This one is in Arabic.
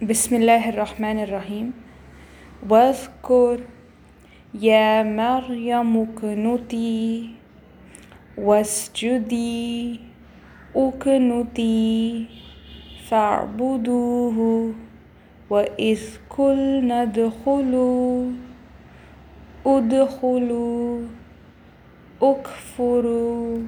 بسم الله الرحمن الرحيم واذكر يا مريم اقنتي واسجدي اقنتي فاعبدوه وإذ قلنا ادخلوا ادخلوا اكفروا